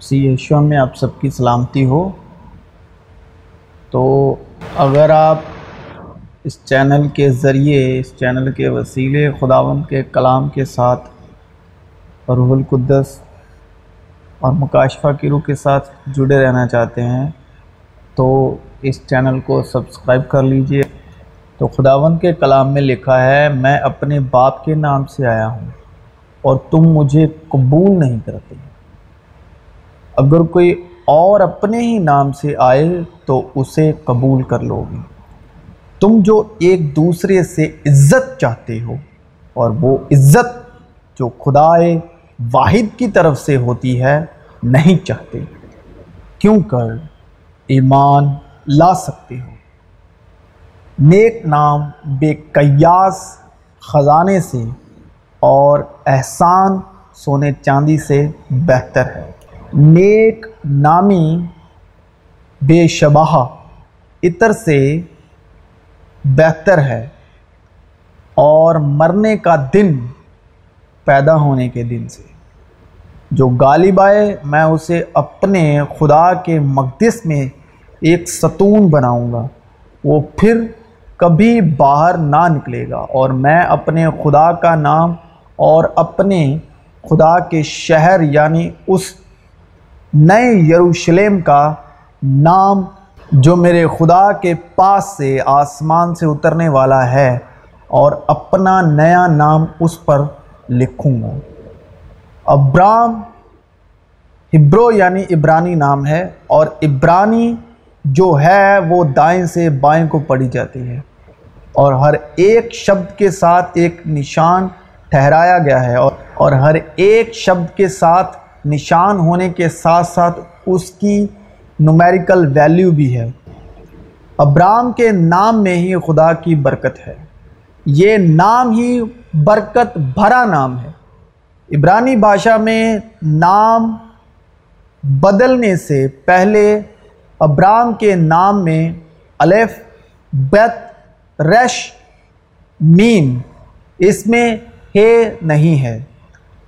سی یشو میں آپ سب کی سلامتی ہو۔ تو اگر آپ اس چینل کے ذریعے، اس چینل کے وسیلے، خداوند کے کلام کے ساتھ، روح القدس اور مکاشفہ کی روح کے ساتھ جڑے رہنا چاہتے ہیں، تو اس چینل کو سبسکرائب کر لیجیے۔ تو خداوند کے کلام میں لکھا ہے، میں اپنے باپ کے نام سے آیا ہوں اور تم مجھے قبول نہیں کرتے۔ اگر کوئی اور اپنے ہی نام سے آئے تو اسے قبول کر لو گے تم جو ایک دوسرے سے عزت چاہتے ہو اور وہ عزت جو خدا واحد کی طرف سے ہوتی ہے نہیں چاہتے، کیوں کر ایمان لا سکتے ہو؟ نیک نام بے قیاس خزانے سے اور احسان سونے چاندی سے بہتر ہے۔ نیک نامی بے شبہ عطر سے بہتر ہے اور مرنے کا دن پیدا ہونے کے دن سے۔ جو غالب آئے، میں اسے اپنے خدا کے مقدس میں ایک ستون بناؤں گا۔ وہ پھر کبھی باہر نہ نکلے گا۔ اور میں اپنے خدا کا نام اور اپنے خدا کے شہر یعنی اس نئے یروشلم کا نام جو میرے خدا کے پاس سے آسمان سے اترنے والا ہے اور اپنا نیا نام اس پر لکھوں گا۔ ابرام ہبرو یعنی عبرانی نام ہے اور عبرانی جو ہے وہ دائیں سے بائیں کو پڑھی جاتی ہے اور ہر ایک شبد کے ساتھ ایک نشان ٹھہرایا گیا ہے اور اور ہر ایک شبد کے ساتھ نشان ہونے کے ساتھ ساتھ اس کی نومیریکل ویلیو بھی ہے۔ ابرام کے نام میں ہی خدا کی برکت ہے۔ یہ نام ہی برکت بھرا نام ہے۔ عبرانی بھاشا میں نام بدلنے سے پہلے ابرام کے نام میں الف، بیت، رش مین اس میں ہے نہیں ہے۔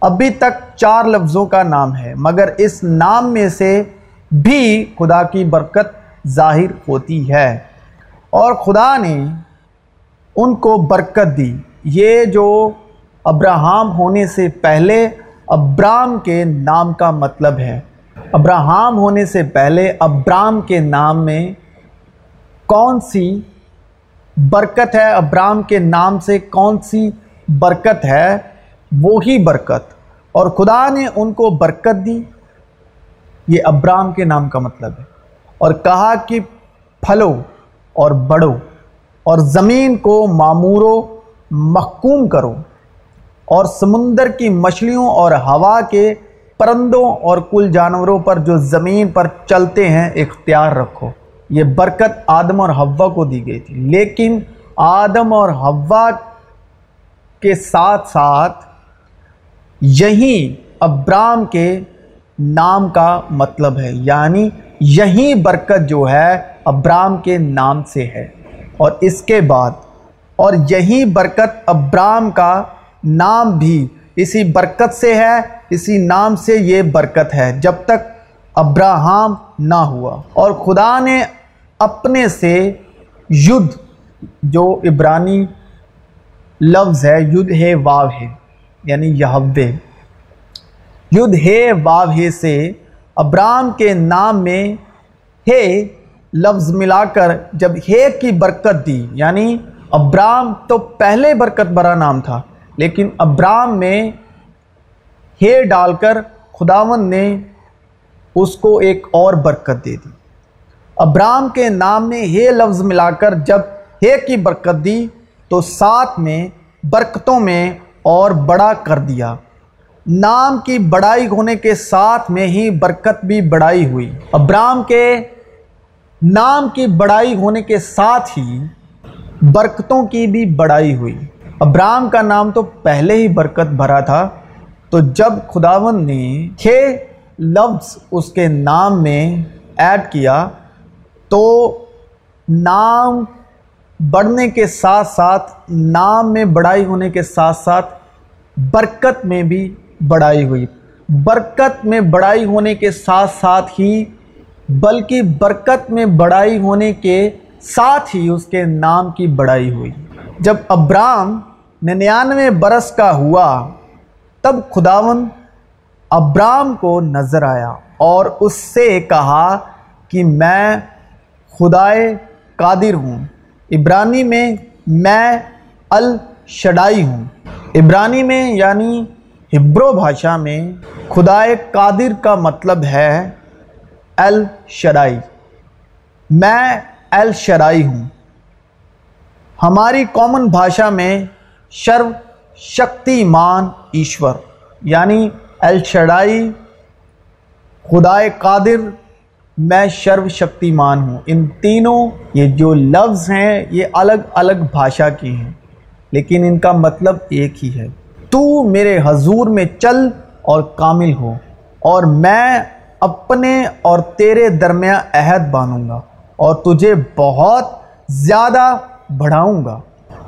ابھی تک چار لفظوں کا نام ہے، مگر اس نام میں سے بھی خدا کی برکت ظاہر ہوتی ہے۔ اور خدا نے ان کو برکت دی۔ یہ جو ابراہم ہونے سے پہلے ابرام کے نام کا مطلب ہے۔ ابراہم ہونے سے پہلے ابرام کے نام میں کون سی برکت ہے؟ ابرام کے نام سے کون سی برکت ہے؟ وہی برکت۔ اور خدا نے ان کو برکت دی۔ یہ ابرام کے نام کا مطلب ہے۔ اور کہا کہ پھلو اور بڑھو۔ اور زمین کو معمورو محکوم کرو۔ اور سمندر کی مچھلیوں اور ہوا کے پرندوں اور کل جانوروں پر جو زمین پر چلتے ہیں، اختیار رکھو۔ یہ برکت آدم اور ہوا کو دی گئی تھی۔ لیکن آدم اور ہوا کے ساتھ ساتھ یہی ابرام کے نام کا مطلب ہے۔ یعنی یہی برکت جو ہے ابرام کے نام سے ہے۔ اور اس کے بعد، اور یہی برکت ابرام کا نام بھی اسی برکت سے ہے، اسی نام سے یہ برکت ہے۔ جب تک ابراہم نہ ہوا۔ اور خدا نے اپنے سے یدھ جو عبرانی لفظ ہے یدھ ہے، واو ہے۔ یعنی یہوے یدھ ہے واو ہے سے ابرام کے نام میں ہے لفظ ملا کر جب ہے کی برکت دی۔ یعنی ابرام تو پہلے برکت برا نام تھا، لیکن ابرام میں ہے ڈال کر خداون نے اس کو ایک اور برکت دے دی۔ ابرام کے نام میں ہے لفظ ملا کر جب ہے کی برکت دی تو ساتھ میں برکتوں میں اور بڑا کر دیا۔ نام کی بڑائی ہونے کے ساتھ میں ہی برکت بھی بڑائی ہوئی۔ ابرام کے نام کی بڑائی ہونے کے ساتھ ہی برکتوں کی بھی بڑائی ہوئی۔ ابرام کا نام تو پہلے ہی برکت بھرا تھا۔ تو جب خداون نے چھ لفظ اس کے نام میں ایڈ کیا تو نام بڑھنے کے ساتھ ساتھ، نام میں بڑائی ہونے کے ساتھ ساتھ برکت میں بھی بڑائی ہوئی۔ برکت میں بڑائی ہونے کے ساتھ ساتھ ہی، بلکہ برکت میں بڑائی ہونے کے ساتھ ہی اس کے نام کی بڑائی ہوئی۔ جب ابرام ننانوے برس کا ہوا، تب خداون ابرام کو نظر آیا اور اس سے کہا کہ میں خدائے قادر ہوں۔ عبرانی میں میں الشڈائی ہوں۔ عبرانی میں یعنی ہبرو بھاشا میں خدائے قادر کا مطلب ہے الشڈائی۔ میں الشڈائی ہوں۔ ہماری کامن بھاشا میں شرو شکتی مان ایشور یعنی الشڈائی خدائے قادر میں شرو شکتی مان ہوں۔ ان تینوں یہ جو لفظ ہیں، یہ الگ الگ بھاشا کی ہیں۔ لیکن ان کا مطلب ایک ہی ہے۔ تو میرے حضور میں چل اور کامل ہو، اور میں اپنے اور تیرے درمیان عہد بانوں گا، اور تجھے بہت زیادہ بڑھاؤں گا۔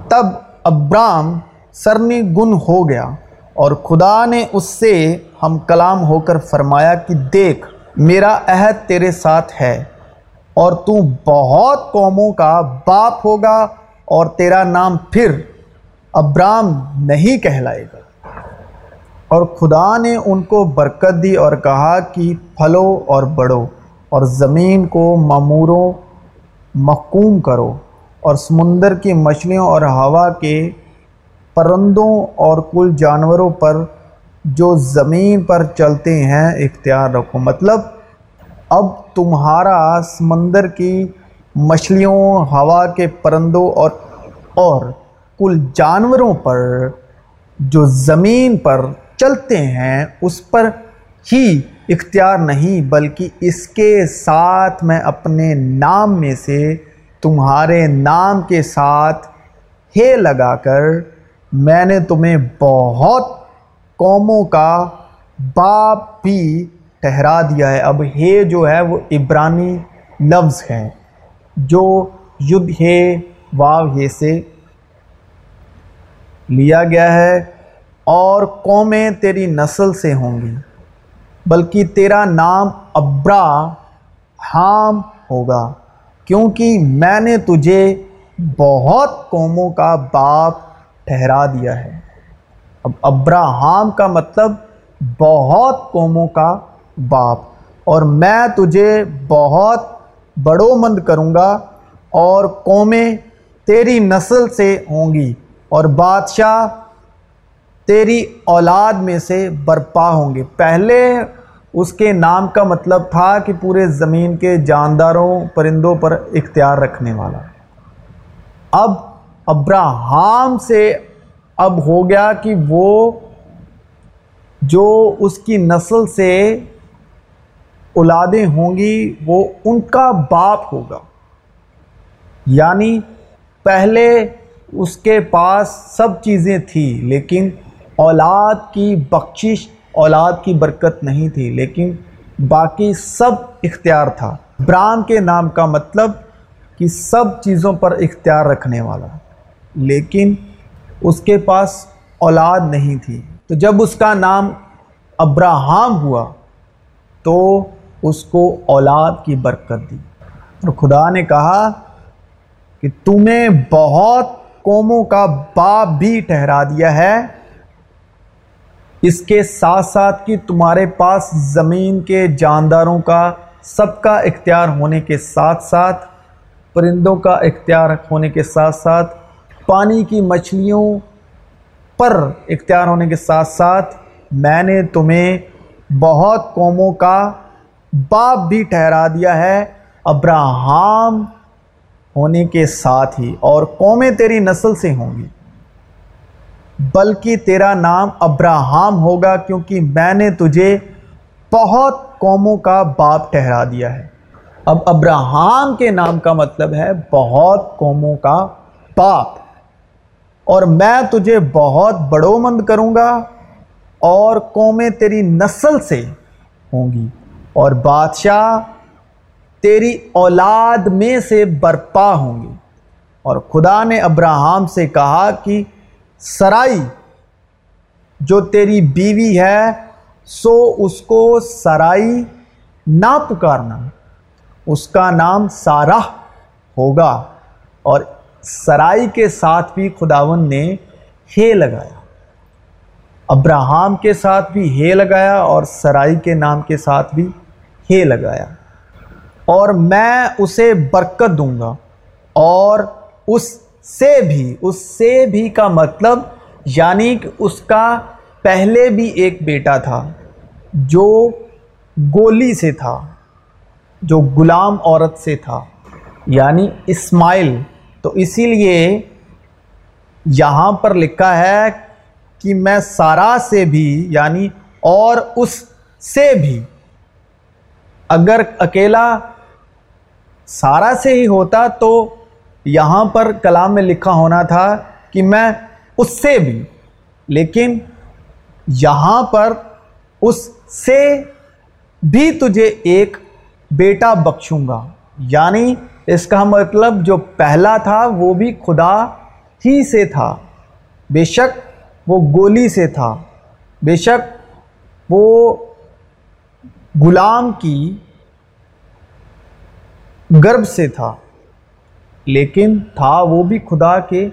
تب ابرام سرنی گن ہو گیا، اور خدا نے اس سے ہم کلام ہو کر فرمایا کہ دیکھ میرا عہد تیرے ساتھ ہے اور تو بہت قوموں کا باپ ہوگا اور تیرا نام پھر ابرام نہیں کہلائے گا۔ اور خدا نے ان کو برکت دی اور کہا کہ پھلو اور بڑھو اور زمین کو معموروں محکوم کرو اور سمندر کی مچھلیوں اور ہوا کے پرندوں اور کل جانوروں پر جو زمین پر چلتے ہیں، اختیار رکھو۔ مطلب اب تمہارا سمندر کی مچھلیوں، ہوا کے پرندوں اور اور کل جانوروں پر جو زمین پر چلتے ہیں، اس پر ہی اختیار نہیں، بلکہ اس کے ساتھ میں اپنے نام میں سے تمہارے نام کے ساتھ ہے لگا کر میں نے تمہیں بہت قوموں کا باپ بھی ٹھہرا دیا ہے۔ اب ہے جو ہے وہ عبرانی لفظ ہے جو یدھ ہے، واو ہے سے لیا گیا ہے اور قومیں تیری نسل سے ہوں گی، بلکہ تیرا نام ابرا حام ہوگا۔ کیونکہ میں نے تجھے بہت قوموں کا باپ ٹھہرا دیا ہے۔ اب ابراہام کا مطلب بہت قوموں کا باپ۔ اور میں تجھے بہت بڑو مند کروں گا اور قومیں تیری نسل سے ہوں گی اور بادشاہ تیری اولاد میں سے برپا ہوں گے۔ پہلے اس کے نام کا مطلب تھا کہ پورے زمین کے جانداروں، پرندوں پر اختیار رکھنے والا۔ اب ابراہم سے اب ہو گیا کہ وہ جو اس کی نسل سے اولادیں ہوں گی، وہ ان کا باپ ہوگا۔ یعنی پہلے اس کے پاس سب چیزیں تھیں، لیکن اولاد کی بخشش، اولاد کی برکت نہیں تھی، لیکن باقی سب اختیار تھا۔ برام کے نام کا مطلب کہ سب چیزوں پر اختیار رکھنے والا۔ لیکن اس کے پاس اولاد نہیں تھی۔ تو جب اس کا نام ابراہم ہوا، تو اس کو اولاد کی برکت دی۔ اور خدا نے کہا کہ تمہیں بہت قوموں کا باپ بھی ٹھہرا دیا ہے۔ اس کے ساتھ ساتھ کہ تمہارے پاس زمین کے جانداروں کا سب کا اختیار ہونے کے ساتھ ساتھ، پرندوں کا اختیار ہونے کے ساتھ ساتھ پانی کی مچھلیوں پر اختیار ہونے کے ساتھ ساتھ میں نے تمہیں بہت قوموں کا باپ بھی ٹھہرا دیا ہے، ابراہم ہونے کے ساتھ ہی، اور قومیں تیری نسل سے ہوں گی۔ بلکہ تیرا نام ابراہم ہوگا، کیونکہ میں نے تجھے بہت قوموں کا باپ ٹھہرا دیا ہے۔ اب ابراہم کے نام کا مطلب ہے بہت قوموں کا باپ۔ اور میں تجھے بہت بڑو مند کروں گا اور قومیں تیری نسل سے ہوں گی اور بادشاہ تیری اولاد میں سے برپا ہوں گی۔ اور خدا نے ابراہم سے کہا کہ سرائی جو تیری بیوی ہے، سو اس کو سرائی نہ پکارنا۔ اس کا نام سارہ ہوگا اور سرائی کے ساتھ بھی خداون نے ہے لگایا۔ ابراہم کے ساتھ بھی ہے لگایا اور سرائی کے نام کے ساتھ بھی ہے لگایا۔ اور میں اسے برکت دوں گا اور اس سے بھی، اس سے بھی کا مطلب یعنی کہ اس کا پہلے بھی ایک بیٹا تھا جو گولی سے تھا، جو غلام عورت سے تھا یعنی اسماعیل۔ تو اسی لیے یہاں پر لکھا ہے کہ میں سارا سے بھی یعنی اور اس سے بھی، اگر اکیلا سارا سے ہی ہوتا تو یہاں پر کلام میں لکھا ہونا تھا کہ میں اس سے بھی، لیکن یہاں پر اس سے بھی تجھے ایک بیٹا بخشوں گا یعنی اس کا مطلب جو پہلا تھا وہ بھی خدا ہی سے تھا۔ بے شک وہ گولی سے تھا۔ بے شک وہ غلام کی گرب سے تھا۔ لیکن تھا وہ بھی خدا کے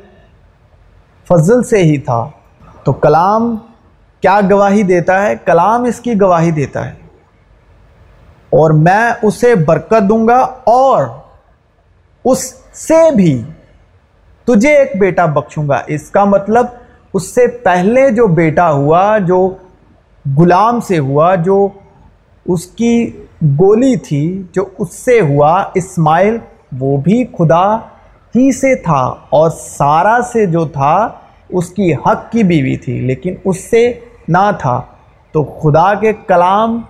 فضل سے ہی تھا۔ تو کلام کیا گواہی دیتا ہے؟ کلام اس کی گواہی دیتا ہے۔ اور میں اسے برکت دوں گا اور اس سے بھی تجھے ایک بیٹا بخشوں گا۔ اس کا مطلب اس سے پہلے جو بیٹا ہوا، جو غلام سے ہوا، جو اس کی گولی تھی، جو اس سے ہوا اسماعیل، وہ بھی خدا ہی سے تھا اور سارا سے جو تھا، اس کی حق کی بیوی تھی، لیکن اس سے نہ تھا۔ تو خدا کے کلام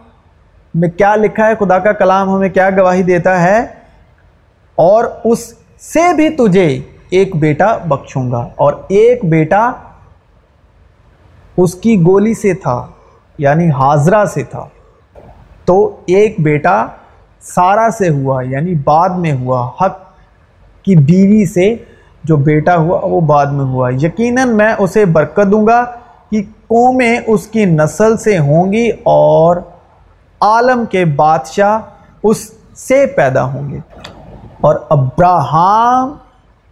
میں کیا لکھا ہے؟ خدا کا کلام ہمیں کیا گواہی دیتا ہے؟ اور اس سے بھی تجھے ایک بیٹا بخشوں گا۔ اور ایک بیٹا اس کی گولی سے تھا یعنی حاضرہ سے تھا۔ تو ایک بیٹا سارا سے ہوا یعنی بعد میں ہوا۔ حق کی بیوی سے جو بیٹا ہوا، وہ بعد میں ہوا۔ یقیناً میں اسے برکت دوں گا کہ قومیں اس کی نسل سے ہوں گی اور عالم کے بادشاہ اس سے پیدا ہوں گے۔ اور ابراہم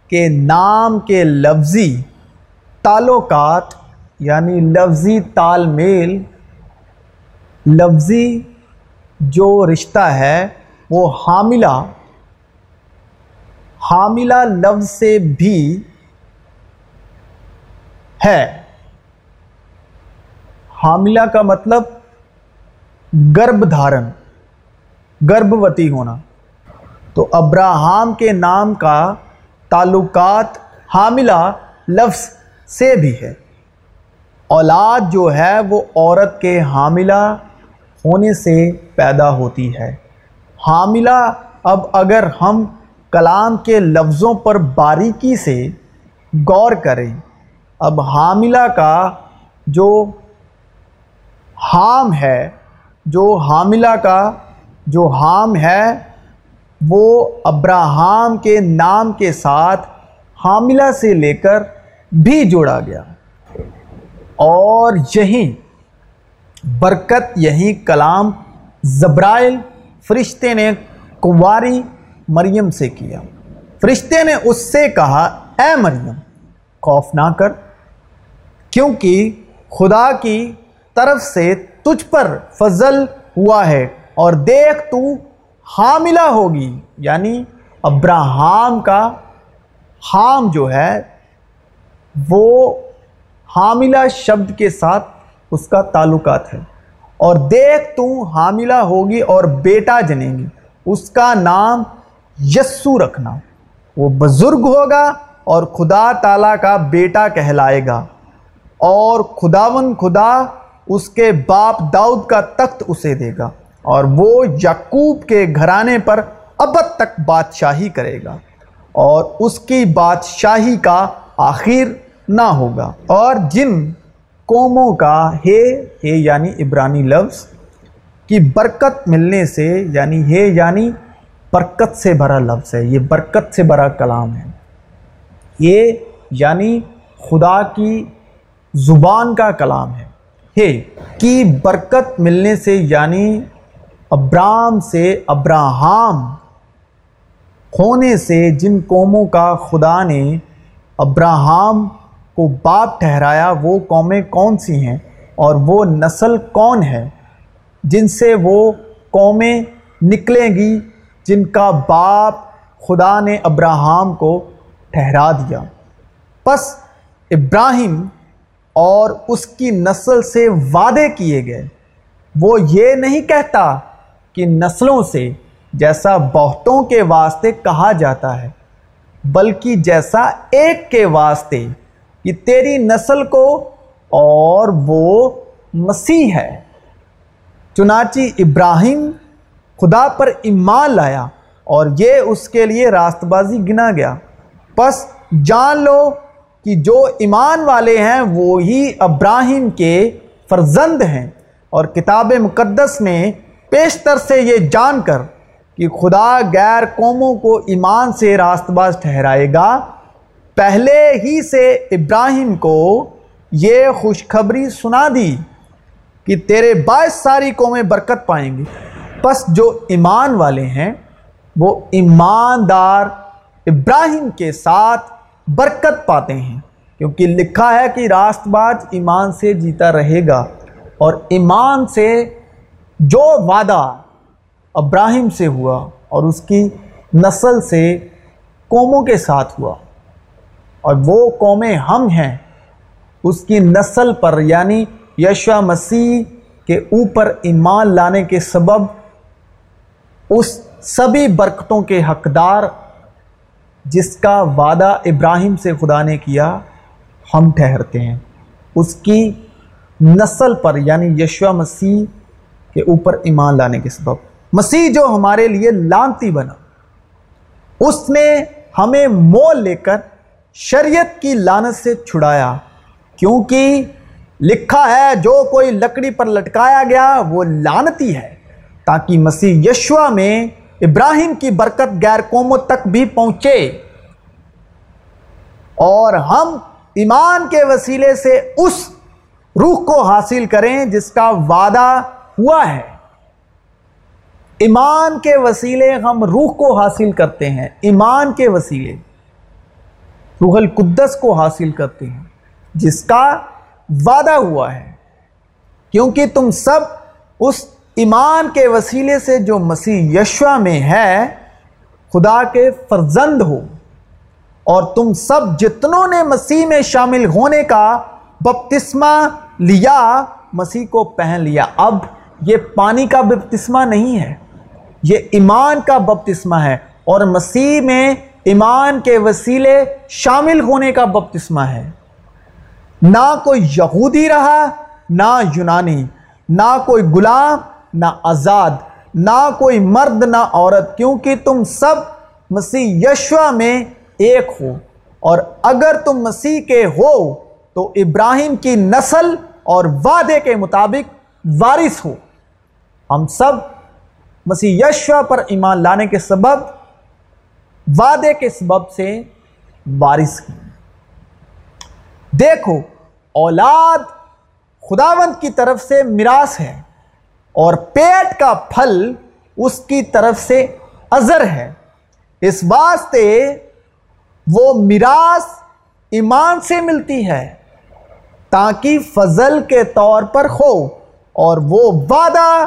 کے نام کے لفظی تعلقات یعنی لفظی تال میل لفظی جو رشتہ ہے، وہ حاملہ حاملہ لفظ سے بھی ہے۔ حاملہ کا مطلب گرب دھارن گربوتی ہونا۔ تو ابراہم کے نام کا تعلقات حاملہ لفظ سے بھی ہے۔ اولاد جو ہے وہ عورت کے حاملہ ہونے سے پیدا ہوتی ہے۔ حاملہ اب اگر ہم کلام کے لفظوں پر باریکی سے غور کریں، اب حاملہ کا جو حام ہے، جو حاملہ کا جو حام ہے وہ ابراہم کے نام کے ساتھ حاملہ سے لے کر بھی جوڑا گیا۔ اور یہیں برکت، یہی کلام زبرائل فرشتے نے کنواری مریم سے کیا۔ فرشتے نے اس سے کہا، اے مریم، خوف نہ کر، کیونکہ خدا کی طرف سے تجھ پر فضل ہوا ہے اور دیکھ تو حاملہ ہوگی یعنی ابراہم کا حام جو ہے، وہ حاملہ شبد کے ساتھ اس کا تعلقات ہے۔ اور دیکھ تو حاملہ ہوگی اور بیٹا جنیں گی۔ اس کا نام یسو رکھنا۔ وہ بزرگ ہوگا اور خدا تعالیٰ کا بیٹا کہلائے گا۔ اور خداون خدا اس کے باپ داؤد کا تخت اسے دے گا۔ اور وہ یعقوب کے گھرانے پر ابد تک بادشاہی کرے گا اور اس کی بادشاہی کا آخر نہ ہوگا۔ اور جن قوموں کا ہے ہے یعنی عبرانی لفظ، کی برکت ملنے سے یعنی ہے یعنی برکت سے بھرا لفظ ہے، یہ برکت سے بھرا کلام ہے۔ یہ یعنی خدا کی زبان کا کلام ہے۔ تھے کی برکت ملنے سے یعنی ابرام سے ابراہم ہونے سے جن قوموں کا خدا نے ابراہم کو باپ ٹھہرایا، وہ قومیں کون سی ہیں؟ اور وہ نسل کون ہے؟ جن سے وہ قومیں نکلیں گی، جن کا باپ خدا نے ابراہم کو ٹھہرا دیا۔ پس ابراہیم اور اس کی نسل سے وعدے کیے گئے۔ وہ یہ نہیں کہتا کہ نسلوں سے جیسا بہتوں کے واسطے کہا جاتا ہے، بلکہ جیسا ایک کے واسطے کہ تیری نسل کو اور وہ مسیح ہے۔ چنانچہ ابراہیم خدا پر ایمان لایا اور یہ اس کے لیے راست بازی گنا گیا۔ پس جان لو کہ جو ایمان والے ہیں وہی ابراہیم کے فرزند ہیں اور کتاب مقدس میں پیشتر سے یہ جان کر کہ خدا غیر قوموں کو ایمان سے راست باز ٹھہرائے گا، پہلے ہی سے ابراہیم کو یہ خوشخبری سنا دی کہ تیرے باعث ساری قومیں برکت پائیں گی۔ پس جو ایمان والے ہیں، وہ ایماندار ابراہیم کے ساتھ برکت پاتے ہیں۔ کیونکہ لکھا ہے کہ راست باز ایمان سے جیتا رہے گا اور ایمان سے جو وعدہ ابراہیم سے ہوا اور اس کی نسل سے قوموں کے ساتھ ہوا اور وہ قومیں ہم ہیں، اس کی نسل پر یعنی یشوا مسیح کے اوپر ایمان لانے کے سبب اس سبھی برکتوں کے حقدار جس کا وعدہ ابراہیم سے خدا نے کیا، ہم ٹھہرتے ہیں۔ اس کی نسل پر یعنی یشوا مسیح کے اوپر ایمان لانے کے سبب۔ مسیح جو ہمارے لیے لانتی بنا، اس نے ہمیں مول لے کر شریعت کی لانت سے چھڑایا، کیونکہ لکھا ہے جو کوئی لکڑی پر لٹکایا گیا، وہ لانتی ہے، تاکہ مسیح یشوا میں ابراہیم کی برکت غیر قوموں تک بھی پہنچے۔ اور ہم ایمان کے وسیلے سے اس روح کو حاصل کریں جس کا وعدہ ہوا ہے۔ ایمان کے وسیلے ہم روح کو حاصل کرتے ہیں۔ ایمان کے وسیلے روح القدس کو حاصل کرتے ہیں۔ جس کا وعدہ ہوا ہے۔ کیونکہ تم سب اس ایمان کے وسیلے سے جو مسیح یشوا میں ہے، خدا کے فرزند ہو۔ اور تم سب جتنوں نے مسیح میں شامل ہونے کا بپتسمہ لیا، مسیح کو پہن لیا۔ اب یہ پانی کا بپتسمہ نہیں ہے، یہ ایمان کا بپتسمہ ہے اور مسیح میں ایمان کے وسیلے شامل ہونے کا بپتسمہ ہے۔ نہ کوئی یہودی رہا، نہ یونانی، نہ کوئی غلام، نہ آزاد، نہ کوئی مرد، نہ عورت، کیونکہ تم سب مسیح یشوا میں ایک ہو۔ اور اگر تم مسیح کے ہو تو ابراہیم کی نسل اور وعدے کے مطابق وارث ہو۔ ہم سب مسیح یشوا پر ایمان لانے کے سبب، وعدے کے سبب سے وارث کی دیکھو، اولاد خداوند کی طرف سے میراث ہے اور پیٹ کا پھل اس کی طرف سے ازر ہے۔ اس واسطے وہ میراث ایمان سے ملتی ہے تاکہ فضل کے طور پر ہو اور وہ وعدہ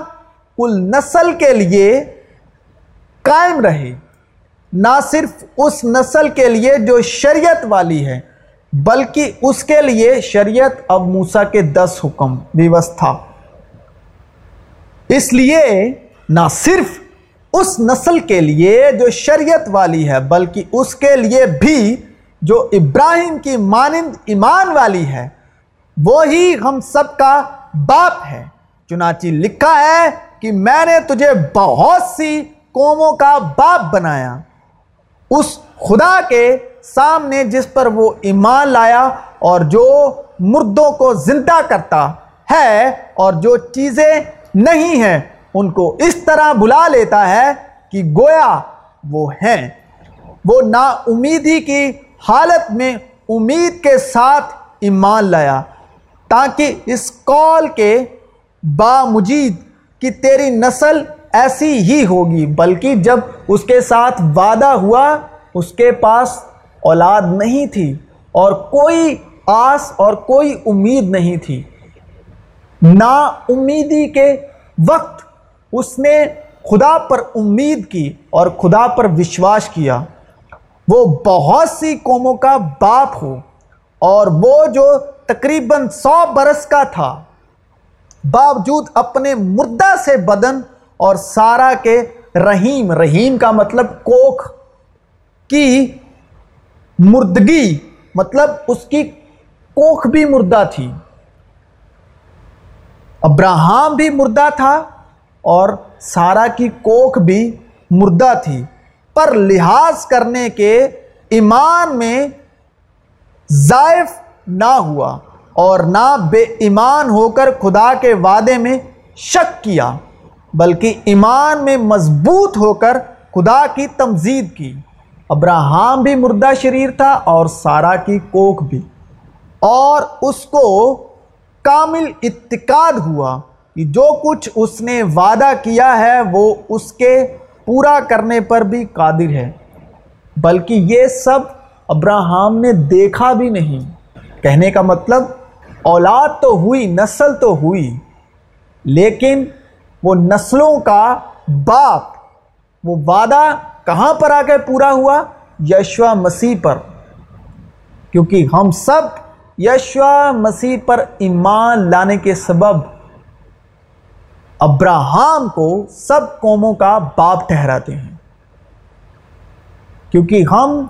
کل نسل کے لیے قائم رہے، نہ صرف اس نسل کے لیے جو شریعت والی ہے، بلکہ اس کے لیے شریعت اب موسا کے دس حکم ویوستھا اس لیے نہ صرف اس نسل کے لیے جو شریعت والی ہے، بلکہ اس کے لیے بھی جو ابراہیم کی مانند ایمان والی ہے وہی ہم سب کا باپ ہے۔ چنانچہ لکھا ہے کہ میں نے تجھے بہت سی قوموں کا باپ بنایا۔ اس خدا کے سامنے جس پر وہ ایمان لایا اور جو مردوں کو زندہ کرتا ہے اور جو چیزیں نہیں ہیں، ان کو اس طرح بلا لیتا ہے کہ گویا وہ ہیں۔ وہ نا امیدی کی حالت میں امید کے ساتھ ایمان لایا تاکہ اس قول کے با مجید کہ تیری نسل ایسی ہی ہوگی، بلکہ جب اس کے ساتھ وعدہ ہوا، اس کے پاس اولاد نہیں تھی اور کوئی آس اور کوئی امید نہیں تھی۔ نا امیدی کے وقت اس نے خدا پر امید کی اور خدا پر وشواس کیا۔ وہ بہت سی قوموں کا باپ ہو اور وہ جو تقریباً سو برس کا تھا۔ باوجود اپنے مردہ سے بدن اور سارا کے رحیم رحیم کا مطلب کوکھ کی مردگی مطلب اس کی کوکھ بھی مردہ تھی۔ ابراہم بھی مردہ تھا اور سارا کی کوکھ بھی مردہ تھی۔ پر لحاظ کرنے کے ایمان میں ضائف نہ ہوا۔ اور نہ بے ایمان ہو کر خدا کے وعدے میں شک کیا، بلکہ ایمان میں مضبوط ہو کر خدا کی تمزید کی۔ ابراہم بھی مردہ شریر تھا اور سارا کی کوک بھی۔ اور اس کو کامل اتقاد ہوا کہ جو کچھ اس نے وعدہ کیا ہے وہ اس کے پورا کرنے پر بھی قادر ہے۔ بلکہ یہ سب ابراہم نے دیکھا بھی نہیں۔ کہنے کا مطلب اولاد تو ہوئی، نسل تو ہوئی، لیکن وہ نسلوں کا باپ، وہ وعدہ کہاں پر آ کے پورا ہوا؟ یشوا مسیح پر۔ کیونکہ ہم سب یشوا مسیح پر ایمان لانے کے سبب ابراہم کو سب قوموں کا باپ ٹھہراتے ہیں۔ کیونکہ ہم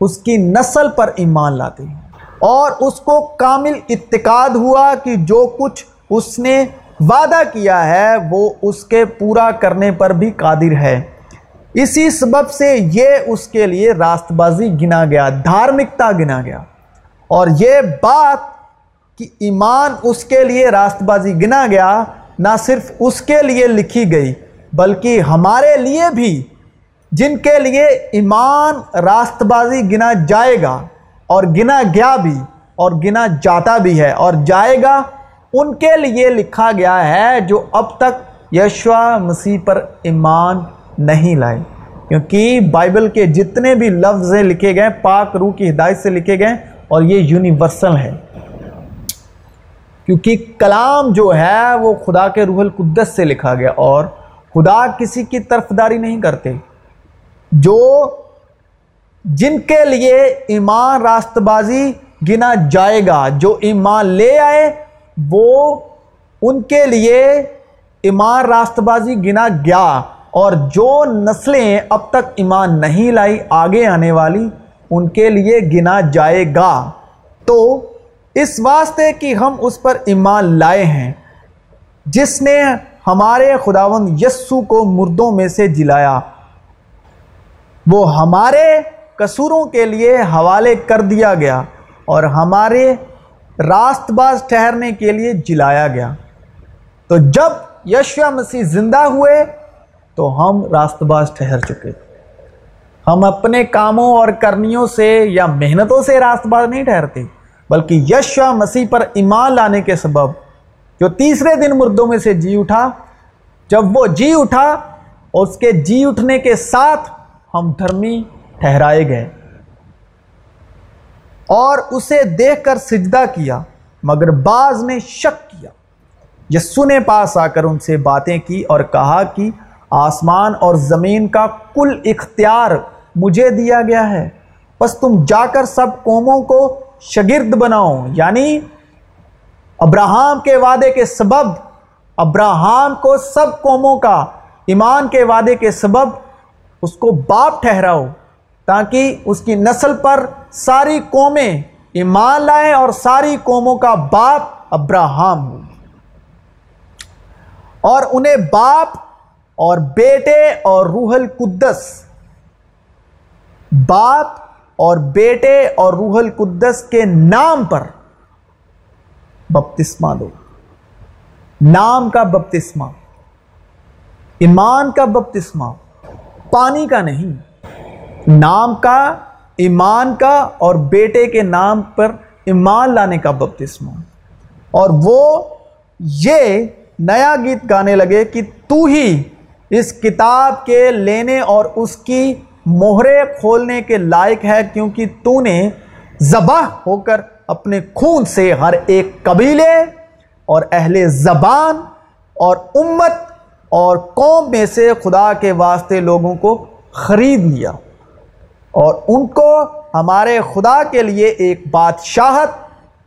اس کی نسل پر ایمان لاتے ہیں۔ اور اس کو کامل اتقاد ہوا کہ جو کچھ اس نے وعدہ کیا ہے وہ اس کے پورا کرنے پر بھی قادر ہے۔ اسی سبب سے یہ اس کے لیے راست بازی گنا گیا، دھارمکتا گنا گیا۔ اور یہ بات کہ ایمان اس کے لیے راست بازی گنا گیا، نہ صرف اس کے لیے لکھی گئی، بلکہ ہمارے لیے بھی، جن کے لیے ایمان راست بازی گنا جائے گا۔ اور گنا گیا بھی اور گنا جاتا بھی ہے اور جائے گا ان کے لیے لکھا گیا ہے جو اب تک یشوا مسیح پر ایمان نہیں لائے۔ کیونکہ بائبل کے جتنے بھی لفظ لکھے گئے، پاک روح کی ہدایت سے لکھے گئے اور یہ یونیورسل ہے۔ کیونکہ کلام جو ہے وہ خدا کے روح القدس سے لکھا گیا اور خدا کسی کی طرفداری نہیں کرتے۔ جو جن کے لیے ایمان راست بازی گنا جائے گا، جو ایمان لے آئے، وہ ان کے لیے ایمان راست بازی گنا گیا۔ اور جو نسلیں اب تک ایمان نہیں لائی، آگے آنے والی، ان کے لیے گنا جائے گا۔ تو اس واسطے کہ ہم اس پر ایمان لائے ہیں، جس نے ہمارے خداوند یسو کو مردوں میں سے جلایا، وہ ہمارے قصوروں کے لیے حوالے کر دیا گیا اور ہمارے راست باز ٹھہرنے کے لیے جلایا گیا۔ تو جب یشوا مسیح زندہ ہوئے تو ہم راست باز ٹھہر چکے۔ ہم اپنے کاموں اور کرنیوں سے یا محنتوں سے راست باز نہیں ٹھہرتے، بلکہ یشوا مسیح پر ایمان لانے کے سبب جو تیسرے دن مردوں میں سے جی اٹھا، جب وہ جی اٹھا اور اس کے جی اٹھنے کے ساتھ ہم دھرمی ٹھہرائے گئے اور اسے دیکھ کر سجدہ کیا، مگر بعض نے شک کیا۔ یسو نے پاس آ کر ان سے باتیں کی اور کہا کہ، آسمان اور زمین کا کل اختیار مجھے دیا گیا ہے بس تم جا کر سب قوموں کو شگرد بناؤ۔ یعنی ابراہم کے وعدے کے سبب، ابراہم کو سب قوموں کا، ایمان کے وعدے کے سبب اس کو باپ ٹھہراؤ۔ تاکہ اس کی نسل پر ساری قومیں ایمان لائیں اور ساری قوموں کا باپ ابراہم ہو۔ اور انہیں باپ اور بیٹے اور روح القدس، باپ اور بیٹے اور روح القدس کے نام پر بپتسمہ دو۔ نام کا بپتسمہ، ایمان کا بپتسمہ، پانی کا نہیں۔ نام کا، ایمان کا اور بیٹے کے نام پر ایمان لانے کا بپتسمہ۔ اور وہ یہ نیا گیت گانے لگے کہ تو ہی اس کتاب کے لینے اور اس کی مہرے کھولنے کے لائق ہے کیونکہ تو نے ذبح ہو کر اپنے خون سے ہر ایک قبیلے اور اہل زبان اور امت اور قوم میں سے خدا کے واسطے لوگوں کو خرید لیا۔ اور ان کو ہمارے خدا کے لیے ایک بادشاہت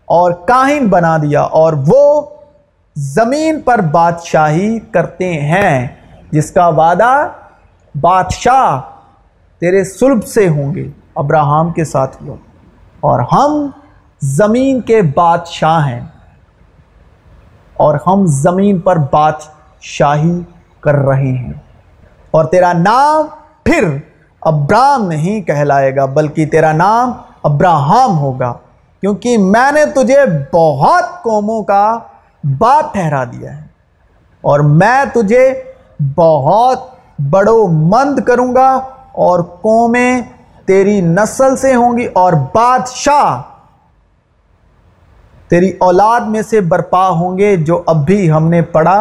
اور کاہن بنا دیا اور وہ زمین پر بادشاہی کرتے ہیں، جس کا وعدہ بادشاہ تیرے سلب سے ہوں گے، ابراہم کے ساتھ ہوا اور ہم زمین کے بادشاہ ہیں۔ اور ہم زمین پر بادشاہی کر رہے ہیں۔ اور تیرا نام پھر ابراہم نہیں کہلائے گا، بلکہ تیرا نام ابراہم ہوگا، کیونکہ میں نے تجھے بہت قوموں کا باپ ٹھہرا دیا ہے، اور میں تجھے بہت بڑو مند کروں گا، اور قومیں تیری نسل سے ہوں گی، اور بادشاہ تیری اولاد میں سے برپا ہوں گے، جو اب بھی ہم نے پڑھا،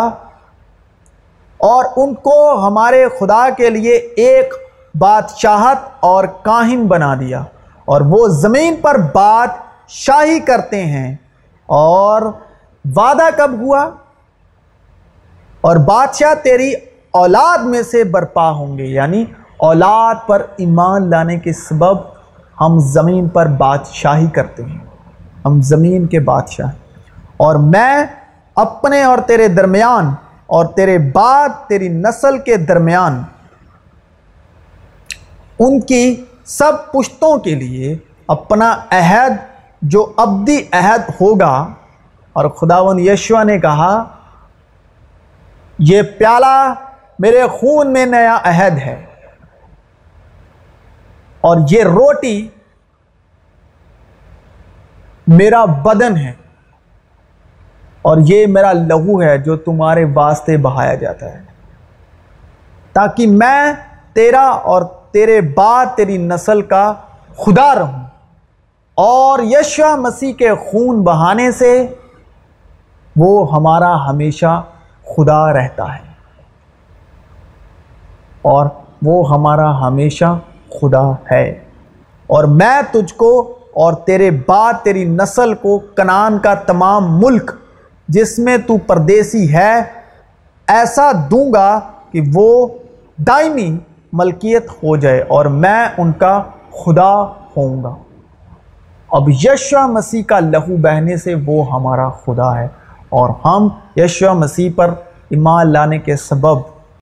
اور ان کو ہمارے خدا کے لیے ایک بادشاہت اور کاہن بنا دیا اور وہ زمین پر بادشاہی کرتے ہیں اور وعدہ کب ہوا؟ اور بادشاہ تیری اولاد میں سے برپا ہوں گے یعنی اولاد پر ایمان لانے کے سبب ہم زمین پر بادشاہی کرتے ہیں، ہم زمین کے بادشاہ اور میں اپنے اور تیرے درمیان اور تیرے بعد تیری نسل کے درمیان ان کی سب پشتوں کے لیے اپنا عہد، جو ابدی عہد ہوگا۔ اور خداون یشوا نے کہا، یہ پیالہ میرے خون میں نیا عہد ہے۔ اور یہ روٹی میرا بدن ہے۔ اور یہ میرا لہو ہے جو تمہارے واسطے بہایا جاتا ہے۔ تاکہ میں تیرا اور تیرے بعد تیری نسل کا خدا رہوں۔ اور یشوا مسیح کے خون بہانے سے وہ ہمارا ہمیشہ خدا رہتا ہے۔ اور وہ ہمارا ہمیشہ خدا ہے۔ اور میں تجھ کو اور تیرے بعد تیری نسل کو کنان کا تمام ملک جس میں تو پردیسی ہے، ایسا دوں گا کہ وہ دائمی ملکیت ہو جائے اور میں ان کا خدا ہوں گا۔ اب یشوا مسیح کا لہو بہنے سے وہ ہمارا خدا ہے اور ہم یشوا مسیح پر ایمان لانے کے سبب